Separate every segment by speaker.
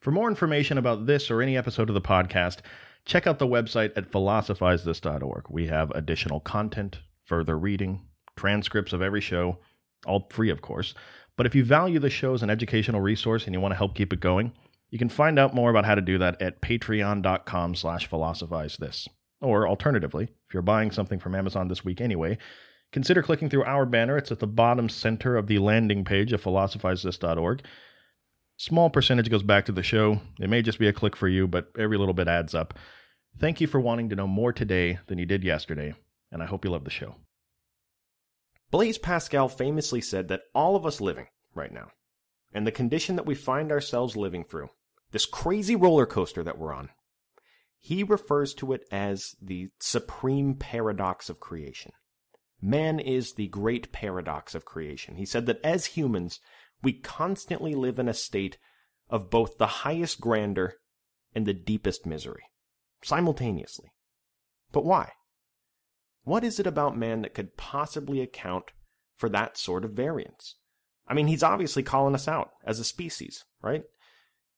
Speaker 1: For more information about this or any episode of the podcast, check out the website at philosophizethis.org. We have additional content, further reading, transcripts of every show, all free, of course. But if you value the show as an educational resource and you want to help keep it going, you can find out more about how to do that at patreon.com slash philosophizethis. Or alternatively, if you're buying something from Amazon this week anyway, consider clicking through our banner. It's at the bottom center of the landing page of philosophizethis.org. Small percentage goes back to the show. It may just be a click for you, but every little bit adds up. Thank you for wanting to know more today than you did yesterday, and I hope you love the show.
Speaker 2: Blaise Pascal famously said that all of us living right now, and the condition that we find ourselves living through, this crazy roller coaster that we're on, he refers to it as the supreme paradox of creation. Man is the great paradox of creation. He said that as humans, we constantly live in a state of both the highest grandeur and the deepest misery, simultaneously. But why? What is it about man that could possibly account for that sort of variance? I mean, he's obviously calling us out as a species, right?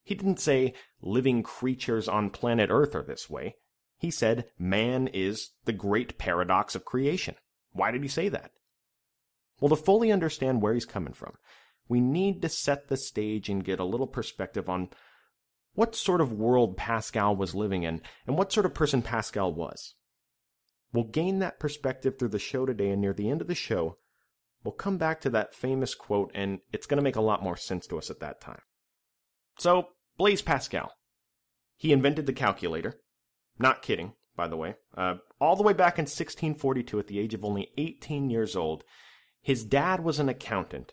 Speaker 2: He didn't say living creatures on planet Earth are this way. He said man is the great paradox of creation. Why did he say that? Well, to fully understand where he's coming from, we need to set the stage and get a little perspective on what sort of world Pascal was living in and what sort of person Pascal was. We'll gain that perspective through the show today, and near the end of the show, we'll come back to that famous quote, and it's going to make a lot more sense to us at that time. So, Blaise Pascal. He invented the calculator. Not kidding, by the way. Uh, all the way back in 1642, at the age of only 18 years old, his dad was an accountant.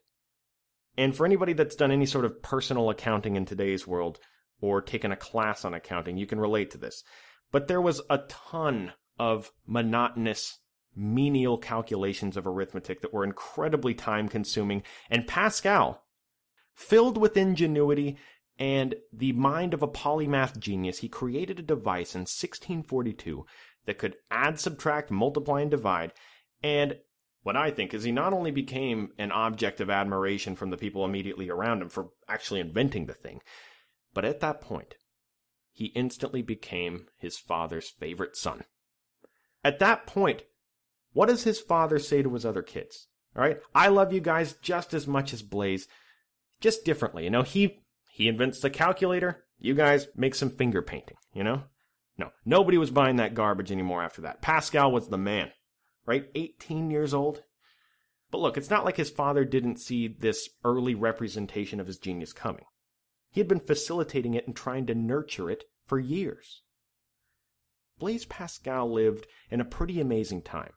Speaker 2: And for anybody that's done any sort of personal accounting in today's world, or taken a class on accounting, you can relate to this. But there was a ton of monotonous, menial calculations of arithmetic that were incredibly time consuming. And Pascal, filled with ingenuity and the mind of a polymath genius, he created a device in 1642 that could add, subtract, multiply, and divide. And what I think is he not only became an object of admiration from the people immediately around him for actually inventing the thing, but at that point, he instantly became his father's favorite son. At that point, what does his father say to his other kids? All right, I love you guys just as much as Blaise, just differently. You know, he he invents the calculator. You guys make some finger painting, you know? No, nobody was buying that garbage anymore after that. Pascal was the man, right? 18 years old. But look, it's not like his father didn't see this early representation of his genius coming. He had been facilitating it and trying to nurture it for years. Blaise Pascal lived in a pretty amazing time.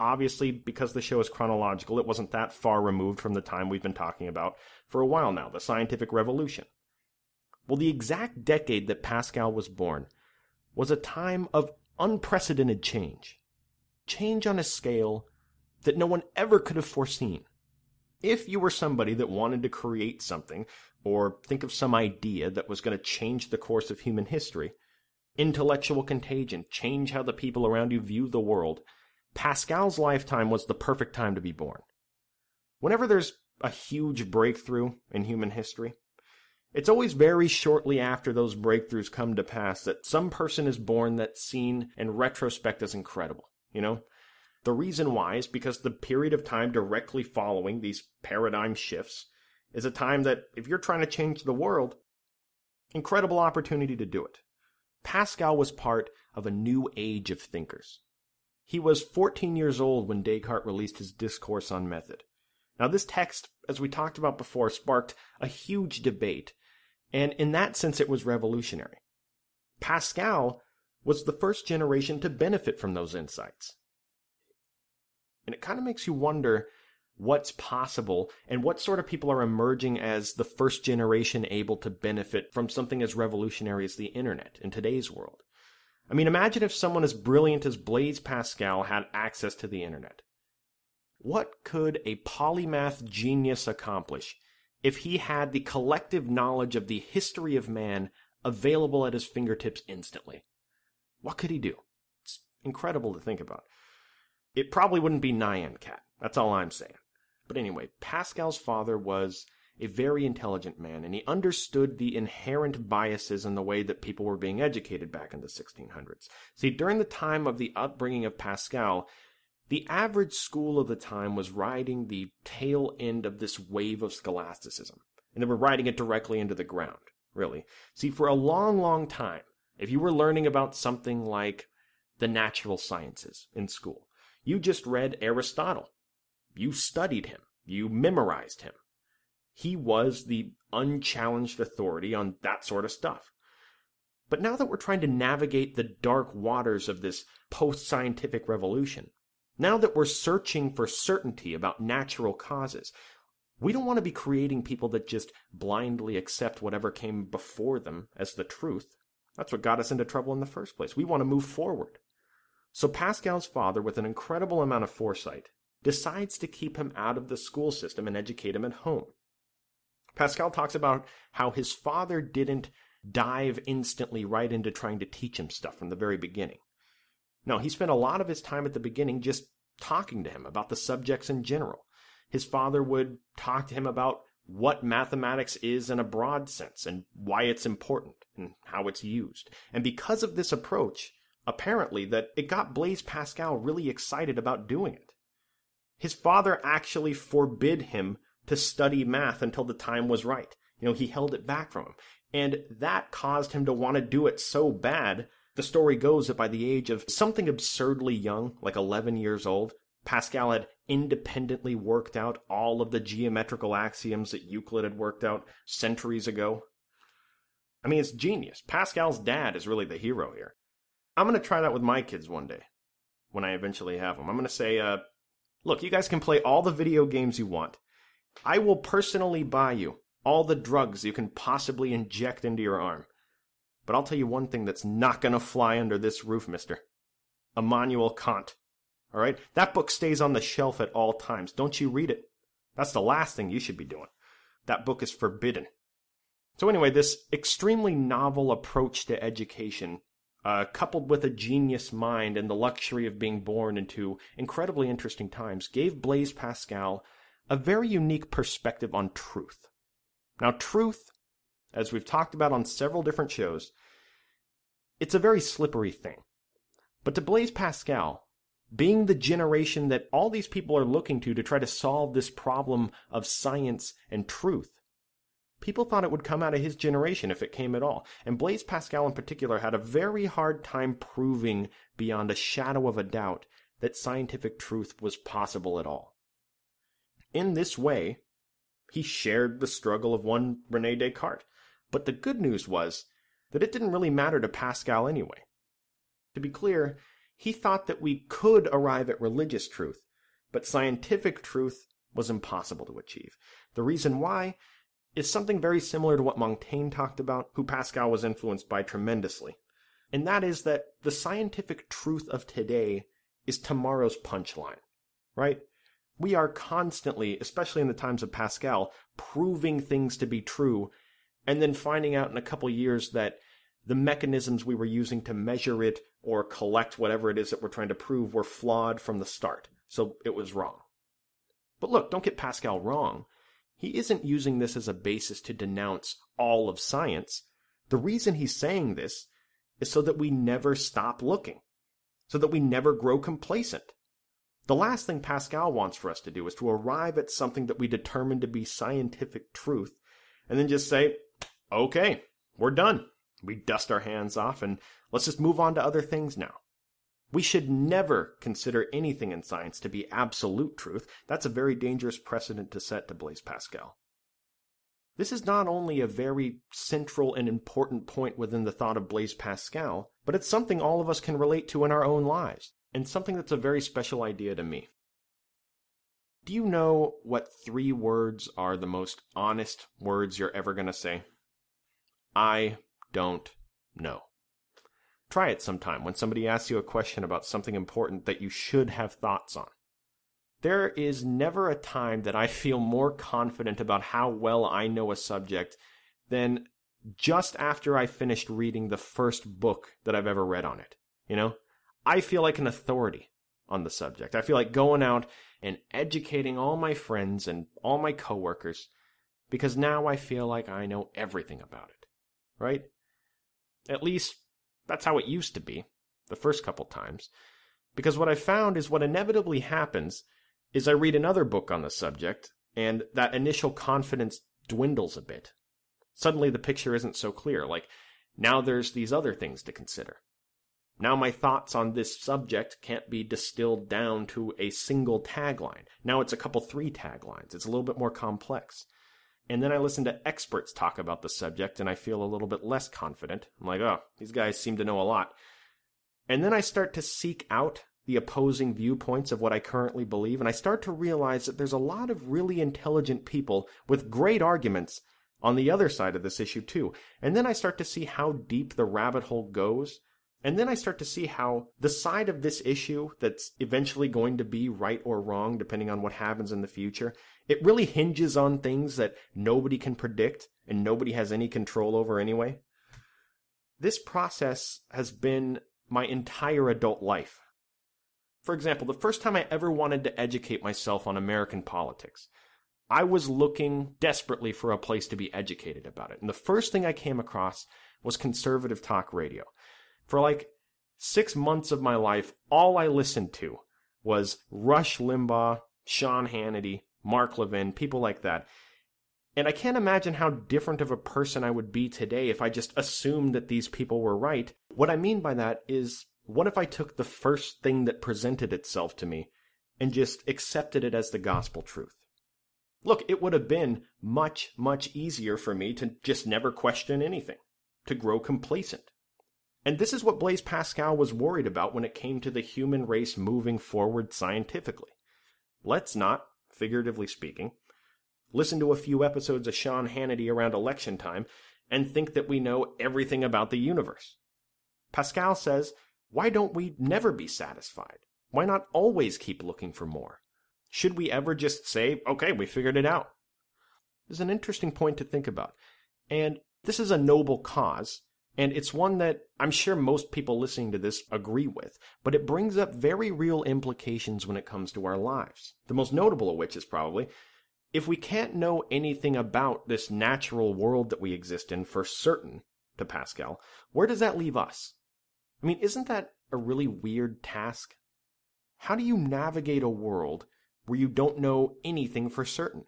Speaker 2: Obviously, because the show is chronological, it wasn't that far removed from the time we've been talking about for a while now, the scientific revolution. Well, the exact decade that Pascal was born was a time of unprecedented change. Change on a scale that no one ever could have foreseen. If you were somebody that wanted to create something or think of some idea that was going to change the course of human history, intellectual contagion, change how the people around you view the world, Pascal's lifetime was the perfect time to be born. Whenever there's a huge breakthrough in human history, it's always very shortly after those breakthroughs come to pass that some person is born that's seen in retrospect as incredible, you know? The reason why is because the period of time directly following these paradigm shifts is a time that, if you're trying to change the world, incredible opportunity to do it. Pascal was part of a new age of thinkers. He was 14 years old when Descartes released his Discourse on Method. Now, this text, as we talked about before, sparked a huge debate, and in that sense, it was revolutionary. Pascal was the first generation to benefit from those insights. And it kind of makes you wonder what's possible and what sort of people are emerging as the first generation able to benefit from something as revolutionary as the internet in today's world. I mean, imagine if someone as brilliant as Blaise Pascal had access to the internet. What could a polymath genius accomplish if he had the collective knowledge of the history of man available at his fingertips instantly? What could he do? It's incredible to think about. It probably wouldn't be Nyan Cat. That's all I'm saying. But anyway, Pascal's father was a very intelligent man, and he understood the inherent biases in the way that people were being educated back in the 1600s. See, during the time of the upbringing of Pascal, the average school of the time was riding the tail end of this wave of scholasticism, and they were riding it directly into the ground, really. See, for a long, long time, if you were learning about something like the natural sciences in school, you just read Aristotle. You studied him. You memorized him. He was the unchallenged authority on that sort of stuff. But now that we're trying to navigate the dark waters of this post scientific revolution, now that we're searching for certainty about natural causes, we don't want to be creating people that just blindly accept whatever came before them as the truth. That's what got us into trouble in the first place. We want to move forward. So Pascal's father, with an incredible amount of foresight, decides to keep him out of the school system and educate him at home. Pascal talks about how his father didn't dive instantly right into trying to teach him stuff from the very beginning. No, he spent a lot of his time at the beginning just talking to him about the subjects in general. His father would talk to him about what mathematics is in a broad sense and why it's important and how it's used. And because of this approach, apparently that it got Blaise Pascal really excited about doing it. His father actually forbid him to study math until the time was right. You know, he held it back from him. And that caused him to want to do it so bad the story goes that by the age of something absurdly young, like 11 years old, Pascal had independently worked out all of the geometrical axioms that Euclid had worked out centuries ago. I mean, it's genius. Pascal's dad is really the hero here. I'm going to try that with my kids one day when I eventually have them. I'm going to say, uh, look, you guys can play all the video games you want. I will personally buy you all the drugs you can possibly inject into your arm. But I'll tell you one thing that's not going to fly under this roof, mister. Immanuel Kant. All right? That book stays on the shelf at all times. Don't you read it. That's the last thing you should be doing. That book is forbidden. So anyway, this extremely novel approach to education, uh, coupled with a genius mind and the luxury of being born into incredibly interesting times, gave Blaise Pascal a very unique perspective on truth. Now, truth as we've talked about on several different shows, it's a very slippery thing. But to Blaise Pascal, being the generation that all these people are looking to to try to solve this problem of science and truth, people thought it would come out of his generation if it came at all. And Blaise Pascal in particular had a very hard time proving beyond a shadow of a doubt that scientific truth was possible at all. In this way, he shared the struggle of one Rene Descartes. But the good news was that it didn't really matter to Pascal anyway. To be clear, he thought that we could arrive at religious truth, but scientific truth was impossible to achieve. The reason why is something very similar to what Montaigne talked about, who Pascal was influenced by tremendously. And that is that the scientific truth of today is tomorrow's punchline, right? We are constantly, especially in the times of Pascal, proving things to be true and then finding out in a couple years that the mechanisms we were using to measure it or collect whatever it is that we're trying to prove were flawed from the start. So it was wrong. But look, don't get Pascal wrong. He isn't using this as a basis to denounce all of science. The reason he's saying this is so that we never stop looking, so that we never grow complacent. The last thing Pascal wants for us to do is to arrive at something that we determine to be scientific truth and then just say, okay, we're done. We dust our hands off and let's just move on to other things now. We should never consider anything in science to be absolute truth. That's a very dangerous precedent to set to Blaise Pascal. This is not only a very central and important point within the thought of Blaise Pascal, but it's something all of us can relate to in our own lives, and something that's a very special idea to me. Do you know what three words are the most honest words you're ever going to say? I don't know. Try it sometime when somebody asks you a question about something important that you should have thoughts on. There is never a time that I feel more confident about how well I know a subject than just after I finished reading the first book that I've ever read on it. You know, I feel like an authority on the subject. I feel like going out and educating all my friends and all my coworkers because now I feel like I know everything about it. Right? At least, that's how it used to be, the first couple times. Because what I found is what inevitably happens is I read another book on the subject, and that initial confidence dwindles a bit. Suddenly the picture isn't so clear, like, now there's these other things to consider. Now my thoughts on this subject can't be distilled down to a single tagline. Now it's a couple three taglines. It's a little bit more complex. And then I listen to experts talk about the subject and I feel a little bit less confident. I'm like, oh, these guys seem to know a lot. And then I start to seek out the opposing viewpoints of what I currently believe, and I start to realize that there's a lot of really intelligent people with great arguments on the other side of this issue too. And then I start to see how deep the rabbit hole goes. And then I start to see how the side of this issue that's eventually going to be right or wrong, depending on what happens in the future, it really hinges on things that nobody can predict and nobody has any control over anyway. This process has been my entire adult life. For example, the first time I ever wanted to educate myself on American politics, I was looking desperately for a place to be educated about it. And the first thing I came across was conservative talk radio. For like six months of my life, all I listened to was Rush Limbaugh, Sean Hannity, Mark Levin, people like that. And I can't imagine how different of a person I would be today if I just assumed that these people were right. What I mean by that is, what if I took the first thing that presented itself to me and just accepted it as the gospel truth? Look, it would have been much, much easier for me to just never question anything, to grow complacent. And this is what Blaise Pascal was worried about when it came to the human race moving forward scientifically. Let's not, figuratively speaking, listen to a few episodes of Sean Hannity around election time and think that we know everything about the universe. Pascal says, why don't we never be satisfied? Why not always keep looking for more? Should we ever just say, okay, we figured it out? This is an interesting point to think about. And this is a noble cause, and it's one that I'm sure most people listening to this agree with, but it brings up very real implications when it comes to our lives. The most notable of which is probably if we can't know anything about this natural world that we exist in for certain, to Pascal, where does that leave us? I mean, isn't that a really weird task? How do you navigate a world where you don't know anything for certain.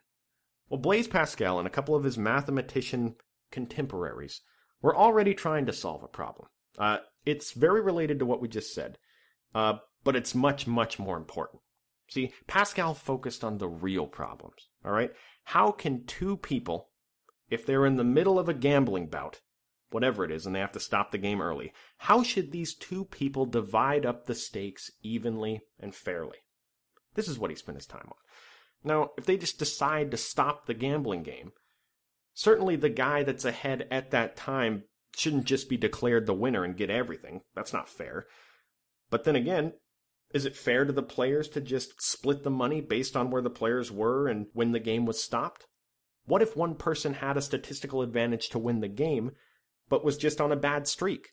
Speaker 2: Well, Blaise Pascal and a couple of his mathematician contemporaries were already trying to solve a problem. Uh, it's very related to what we just said, uh, but it's much, much more important. See, Pascal focused on the real problems, all right? How can two people, if they're in the middle of a gambling bout, whatever it is, and they have to stop the game early, how should these two people divide up the stakes evenly and fairly? This is what he spent his time on. Now, if they just decide to stop the gambling game, certainly the guy that's ahead at that time shouldn't just be declared the winner and get everything. That's not fair. But then again, is it fair to the players to just split the money based on where the players were and when the game was stopped? What if one person had a statistical advantage to win the game, but was just on a bad streak?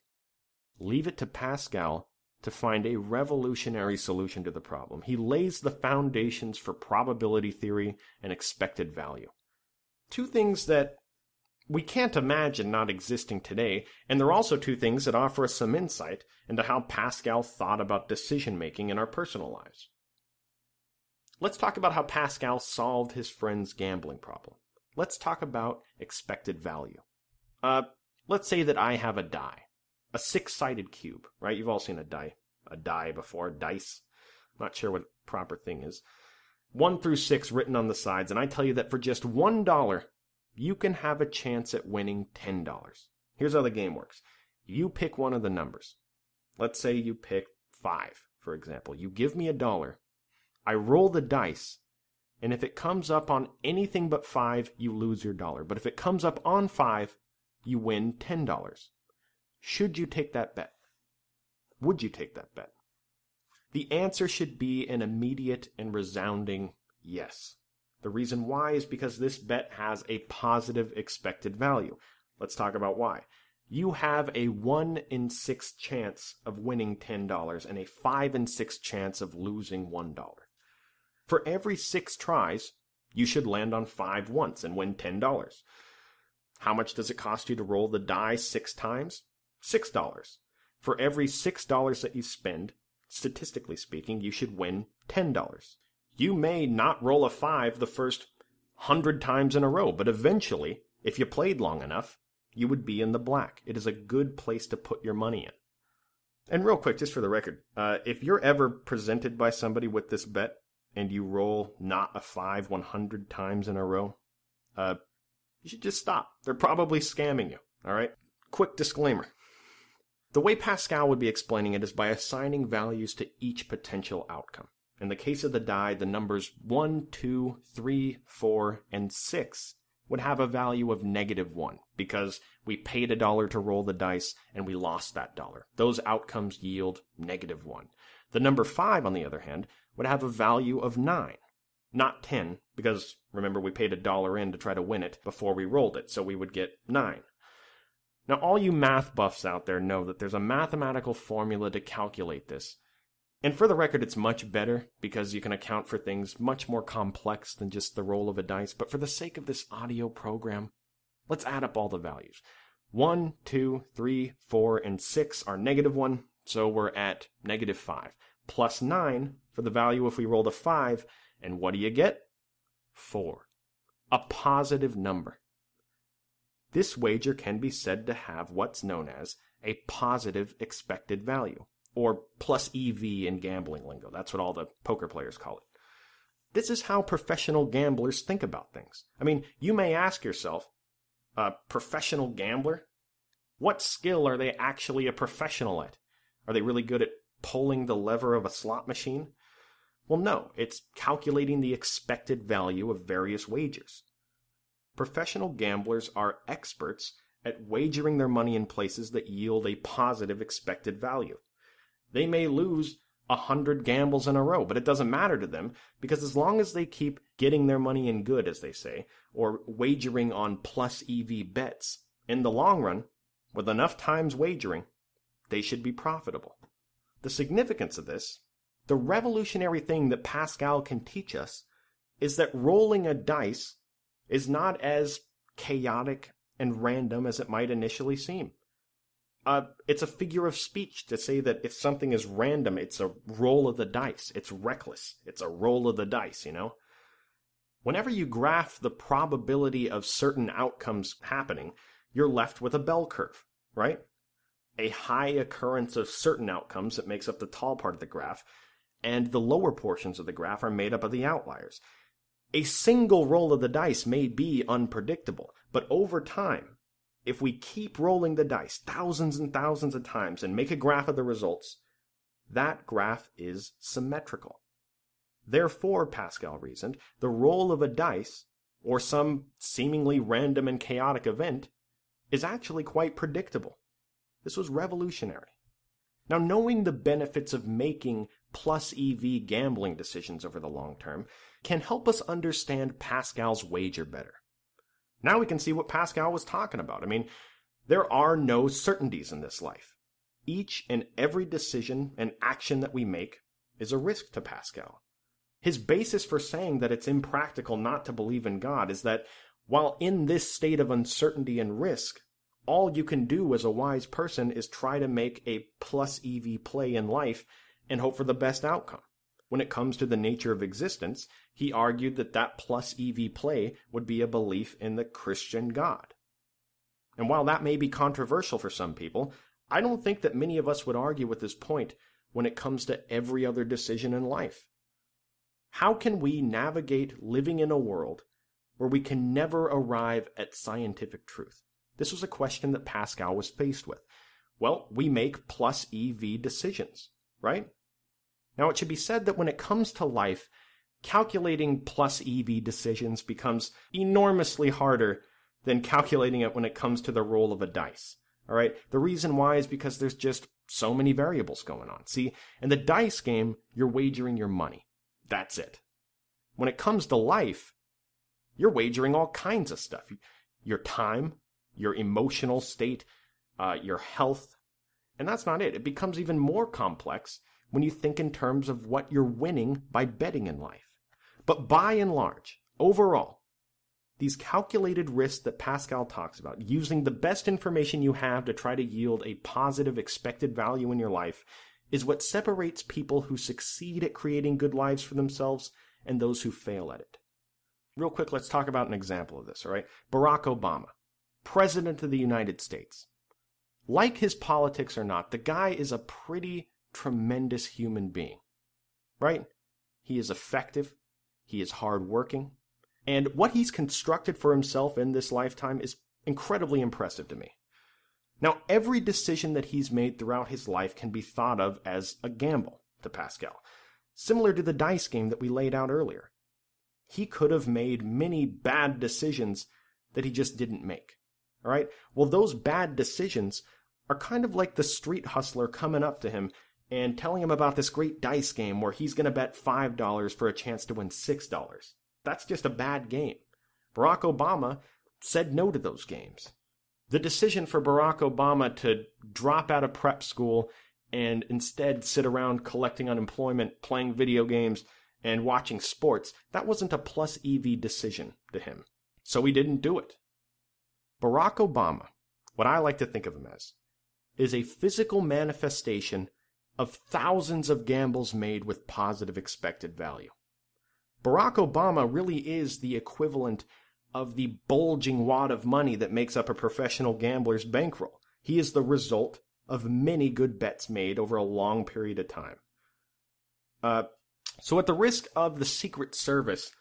Speaker 2: Leave it to Pascal to find a revolutionary solution to the problem. He lays the foundations for probability theory and expected value. Two things that we can't imagine not existing today, and they're also two things that offer us some insight into how Pascal thought about decision making in our personal lives. Let's talk about how Pascal solved his friend's gambling problem. Let's talk about expected value. Uh, let's say that I have a die a six sided cube, right? You've all seen a die, a die before, dice. Not sure what proper thing is. One through six written on the sides, and I tell you that for just one dollar, you can have a chance at winning ten dollars. Here's how the game works. You pick one of the numbers. Let's say you pick five, for example. You give me a dollar. I roll the dice, and if it comes up on anything but five, you lose your dollar. But if it comes up on five, you win ten dollars. Should you take that bet? Would you take that bet? The answer should be an immediate and resounding yes. The reason why is because this bet has a positive expected value. Let's talk about why. You have a 1 in 6 chance of winning $10 and a 5 in 6 chance of losing $1. For every 6 tries, You should land on 5 once and win $10. How much does it cost you to roll the die 6 times? $6. For every $6 that you spend, statistically speaking, you should win $10. You may not roll a 5 the first 100 times in a row, but eventually, if you played long enough, you would be in the black. It is a good place to put your money in. And real quick, just for the record, uh, if you're ever presented by somebody with this bet and you roll not a 5 100 times in a row, uh, you should just stop. They're probably scamming you, all right? Quick disclaimer. The way Pascal would be explaining it is by assigning values to each potential outcome. In the case of the die, the numbers 1, 2, 3, 4, and 6 would have a value of negative 1 because we paid a dollar to roll the dice and we lost that dollar. Those outcomes yield negative 1. The number 5, on the other hand, would have a value of 9, not 10, because remember we paid a dollar in to try to win it before we rolled it, so we would get 9. Now, all you math buffs out there know that there's a mathematical formula to calculate this. And for the record, it's much better because you can account for things much more complex than just the roll of a dice. But for the sake of this audio program, let's add up all the values. 1, 2, 3, 4, and 6 are negative 1, so we're at negative 5. Plus 9 for the value if we rolled a 5, and what do you get? 4. A positive number. This wager can be said to have what's known as a positive expected value, or plus EV in gambling lingo. That's what all the poker players call it. This is how professional gamblers think about things. I mean, you may ask yourself, a professional gambler? What skill are they actually a professional at? Are they really good at pulling the lever of a slot machine? Well, no, it's calculating the expected value of various wagers. Professional gamblers are experts at wagering their money in places that yield a positive expected value. They may lose a hundred gambles in a row, but it doesn't matter to them because as long as they keep getting their money in good, as they say, or wagering on plus EV bets, in the long run, with enough times wagering, they should be profitable. The significance of this, the revolutionary thing that Pascal can teach us, is that rolling a dice is not as chaotic and random as it might initially seem. Uh, it's a figure of speech to say that if something is random, it's a roll of the dice. It's reckless. It's a roll of the dice, you know? Whenever you graph the probability of certain outcomes happening, you're left with a bell curve, right? A high occurrence of certain outcomes that makes up the tall part of the graph, and the lower portions of the graph are made up of the outliers. A single roll of the dice may be unpredictable, but over time, if we keep rolling the dice thousands and thousands of times and make a graph of the results, that graph is symmetrical. Therefore, Pascal reasoned, the roll of a dice, or some seemingly random and chaotic event, is actually quite predictable. This was revolutionary. Now, knowing the benefits of making plus EV gambling decisions over the long term can help us understand Pascal's wager better. Now we can see what Pascal was talking about. I mean, there are no certainties in this life. Each and every decision and action that we make is a risk to Pascal. His basis for saying that it's impractical not to believe in God is that while in this state of uncertainty and risk, all you can do as a wise person is try to make a plus EV play in life and hope for the best outcome. When it comes to the nature of existence, he argued that that plus EV play would be a belief in the Christian God. And while that may be controversial for some people, I don't think that many of us would argue with this point when it comes to every other decision in life. How can we navigate living in a world where we can never arrive at scientific truth? This was a question that Pascal was faced with. Well, we make plus EV decisions, right? Now, it should be said that when it comes to life, calculating plus EV decisions becomes enormously harder than calculating it when it comes to the roll of a dice. All right. The reason why is because there's just so many variables going on. See, in the dice game, you're wagering your money. That's it. When it comes to life, you're wagering all kinds of stuff. Your time, your emotional state, uh, your health. And that's not it. It becomes even more complex when you think in terms of what you're winning by betting in life. But by and large, Overall, these calculated risks that Pascal talks about, using the best information you have to try to yield a positive expected value in your life, is what separates people who succeed at creating good lives for themselves and those who fail at it. Real quick, let's talk about an example of this, all right? Barack Obama, President of the United States. Like his politics or not, the guy is a pretty tremendous human being, right? He is effective. He is hardworking. And what he's constructed for himself in this lifetime is incredibly impressive to me. Now, every decision that he's made throughout his life can be thought of as a gamble to Pascal, similar to the dice game that we laid out earlier. He could have made many bad decisions that he just didn't make. All right? Well, those bad decisions are kind of like the street hustler coming up to him and telling him about this great dice game where he's going to bet $5 for a chance to win $6. That's just a bad game. Barack Obama said no to those games. The decision for Barack Obama to drop out of prep school and instead sit around collecting unemployment, playing video games, and watching sports, that wasn't a plus EV decision to him. So he didn't do it. Barack Obama, what I like to think of him as, is a physical manifestation of thousands of gambles made with positive expected value. Barack Obama really is the equivalent of the bulging wad of money that makes up a professional gambler's bankroll. He is the result of many good bets made over a long period of time. Uh, so, at the risk of the Secret Service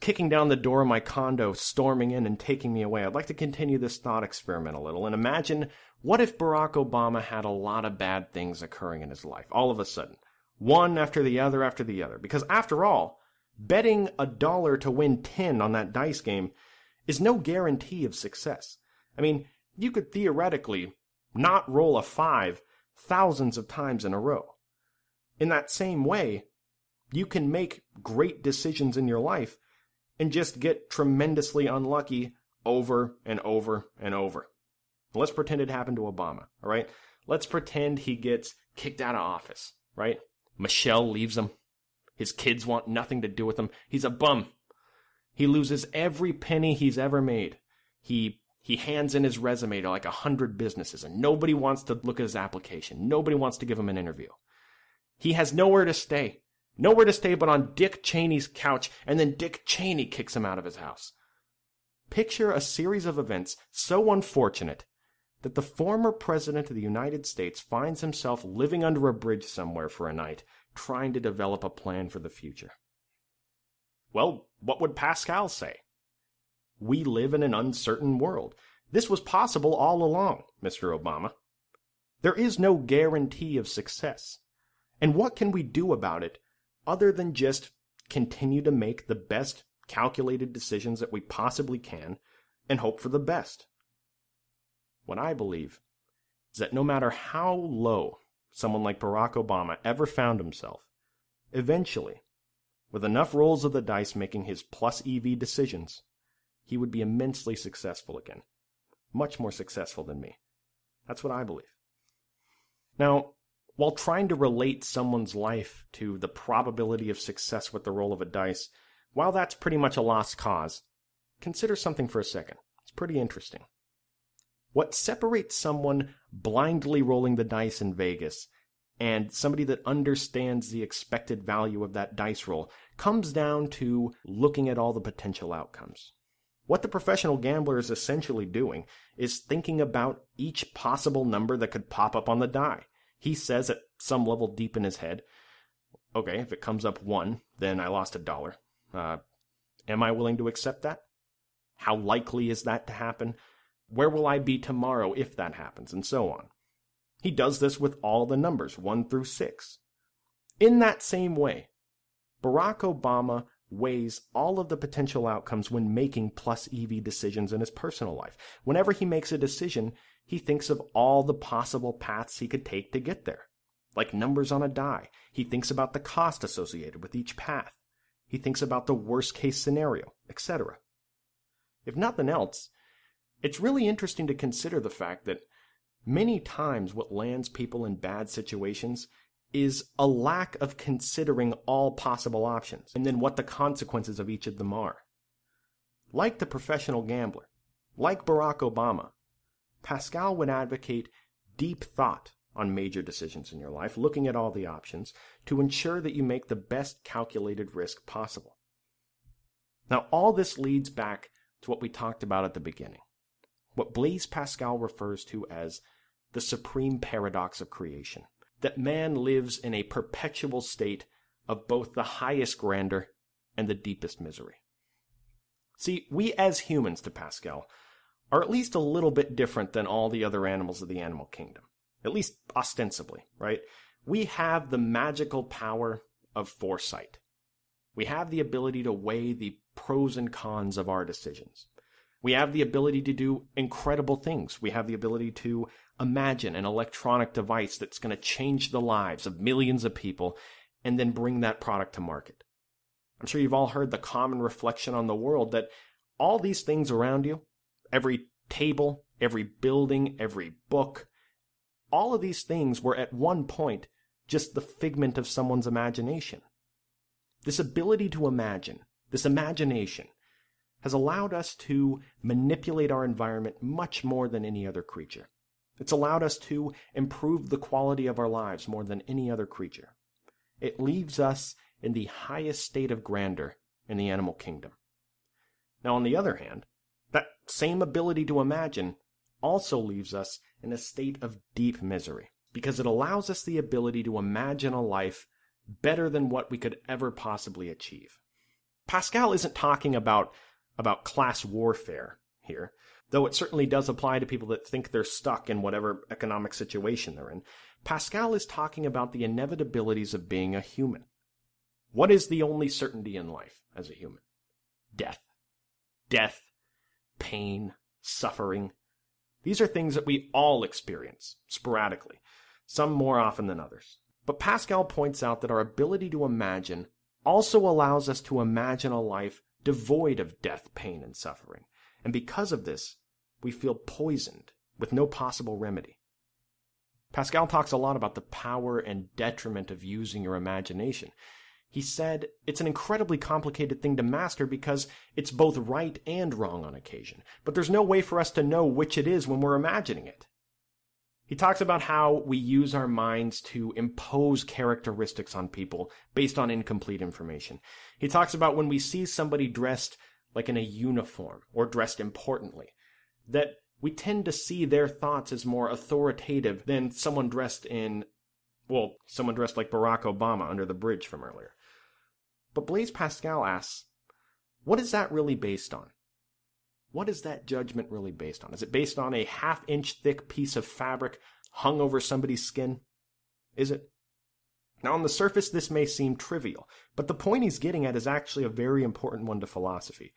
Speaker 2: kicking down the door of my condo, storming in, and taking me away, I'd like to continue this thought experiment a little and imagine what if Barack Obama had a lot of bad things occurring in his life all of a sudden? One after the other after the other. Because after all, betting a dollar to win 10 on that dice game is no guarantee of success. I mean, you could theoretically not roll a 5 thousands of times in a row. In that same way, you can make great decisions in your life and just get tremendously unlucky over and over and over. Let's pretend it happened to Obama, all right? Let's pretend he gets kicked out of office, right? Michelle leaves him. His kids want nothing to do with him. He's a bum. He loses every penny he's ever made. He he hands in his resume to like a hundred businesses and nobody wants to look at his application. Nobody wants to give him an interview. He has nowhere to stay. Nowhere to stay but on Dick Cheney's couch, and then Dick Cheney kicks him out of his house. Picture a series of events so unfortunate that the former President of the United States finds himself living under a bridge somewhere for a night, trying to develop a plan for the future. Well, what would Pascal say? We live in an uncertain world. This was possible all along, Mr. Obama. There is no guarantee of success. And what can we do about it other than just continue to make the best calculated decisions that we possibly can and hope for the best? What I believe is that no matter how low someone like Barack Obama ever found himself, eventually, with enough rolls of the dice making his plus EV decisions, he would be immensely successful again. Much more successful than me. That's what I believe. Now, while trying to relate someone's life to the probability of success with the roll of a dice, while that's pretty much a lost cause, consider something for a second. It's pretty interesting. What separates someone blindly rolling the dice in Vegas and somebody that understands the expected value of that dice roll comes down to looking at all the potential outcomes. What the professional gambler is essentially doing is thinking about each possible number that could pop up on the die. He says at some level deep in his head, okay, if it comes up one, then I lost a dollar. Uh, am I willing to accept that? How likely is that to happen? Where will I be tomorrow if that happens? And so on. He does this with all the numbers, 1 through 6. In that same way, Barack Obama weighs all of the potential outcomes when making plus EV decisions in his personal life. Whenever he makes a decision, he thinks of all the possible paths he could take to get there. Like numbers on a die, he thinks about the cost associated with each path. He thinks about the worst case scenario, etc. If nothing else, it's really interesting to consider the fact that many times what lands people in bad situations is a lack of considering all possible options and then what the consequences of each of them are. like the professional gambler, like Barack Obama, Pascal would advocate deep thought on major decisions in your life, looking at all the options to ensure that you make the best calculated risk possible. Now, all this leads back to what we talked about at the beginning, what Blaise Pascal refers to as the supreme paradox of creation, that man lives in a perpetual state of both the highest grandeur and the deepest misery. See, we as humans, to Pascal, are at least a little bit different than all the other animals of the animal kingdom, at least ostensibly, right? We have the magical power of foresight. We have the ability to weigh the pros and cons of our decisions. We have the ability to do incredible things. We have the ability to imagine an electronic device that's going to change the lives of millions of people and then bring that product to market. I'm sure you've all heard the common reflection on the world that all these things around you, every table, every building, every book, all of these things were at one point just the figment of someone's imagination. This ability to imagine, this imagination, has allowed us to manipulate our environment much more than any other creature. It's allowed us to improve the quality of our lives more than any other creature. It leaves us in the highest state of grandeur in the animal kingdom. Now, on the other hand, same ability to imagine also leaves us in a state of deep misery because it allows us the ability to imagine a life better than what we could ever possibly achieve. Pascal isn't talking about, about class warfare here, though it certainly does apply to people that think they're stuck in whatever economic situation they're in. Pascal is talking about the inevitabilities of being a human. What is the only certainty in life as a human? Death. Death, pain, suffering. These are things that we all experience sporadically, some more often than others. But Pascal points out that our ability to imagine also allows us to imagine a life devoid of death, pain, and suffering. And because of this, we feel poisoned with no possible remedy. Pascal talks a lot about the power and detriment of using your imagination. He said it's an incredibly complicated thing to master because it's both right and wrong on occasion, but there's no way for us to know which it is when we're imagining it. He talks about how we use our minds to impose characteristics on people based on incomplete information. He talks about when we see somebody dressed like in a uniform or dressed importantly, that we tend to see their thoughts as more authoritative than someone dressed in, well, someone dressed like Barack Obama under the bridge from earlier. But Blaise Pascal asks, what is that really based on? What is that judgment really based on? Is it based on a half inch thick piece of fabric hung over somebody's skin? Is it? Now, on the surface, this may seem trivial, but the point he's getting at is actually a very important one to philosophy.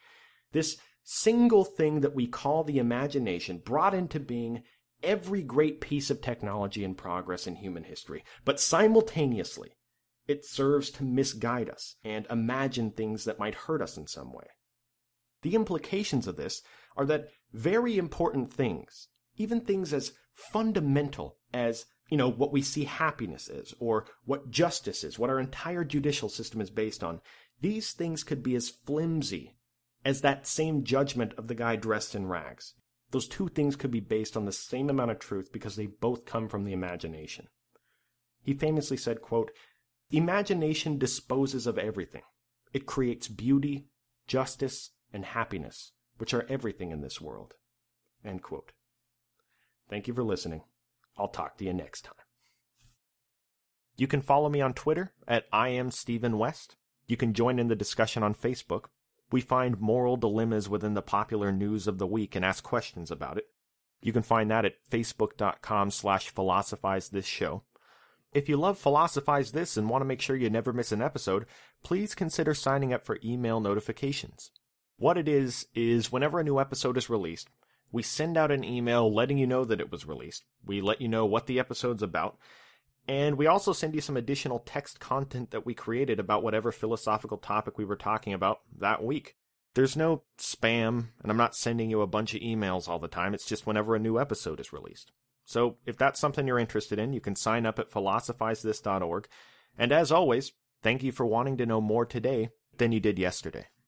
Speaker 2: This single thing that we call the imagination brought into being every great piece of technology and progress in human history, but simultaneously it serves to misguide us and imagine things that might hurt us in some way. The implications of this are that very important things, even things as fundamental as, you know, what we see happiness is, or what justice is, what our entire judicial system is based on, these things could be as flimsy as that same judgment of the guy dressed in rags. Those two things could be based on the same amount of truth because they both come from the imagination. He famously said, quote, Imagination disposes of everything. It creates beauty, justice, and happiness, which are everything in this world. Thank you for listening. I'll talk to you next time. You can follow me on Twitter at I am Stephen West. You can join in the discussion on Facebook. We find moral dilemmas within the popular news of the week and ask questions about it. You can find that at facebook.com slash philosophize this show. If you love Philosophize This and want to make sure you never miss an episode, please consider signing up for email notifications. What it is, is whenever a new episode is released, we send out an email letting you know that it was released. We let you know what the episode's about. And we also send you some additional text content that we created about whatever philosophical topic we were talking about that week. There's no spam, and I'm not sending you a bunch of emails all the time. It's just whenever a new episode is released. So if that's something you're interested in, you can sign up at philosophizethis.org. And as always, thank you for wanting to know more today than you did yesterday.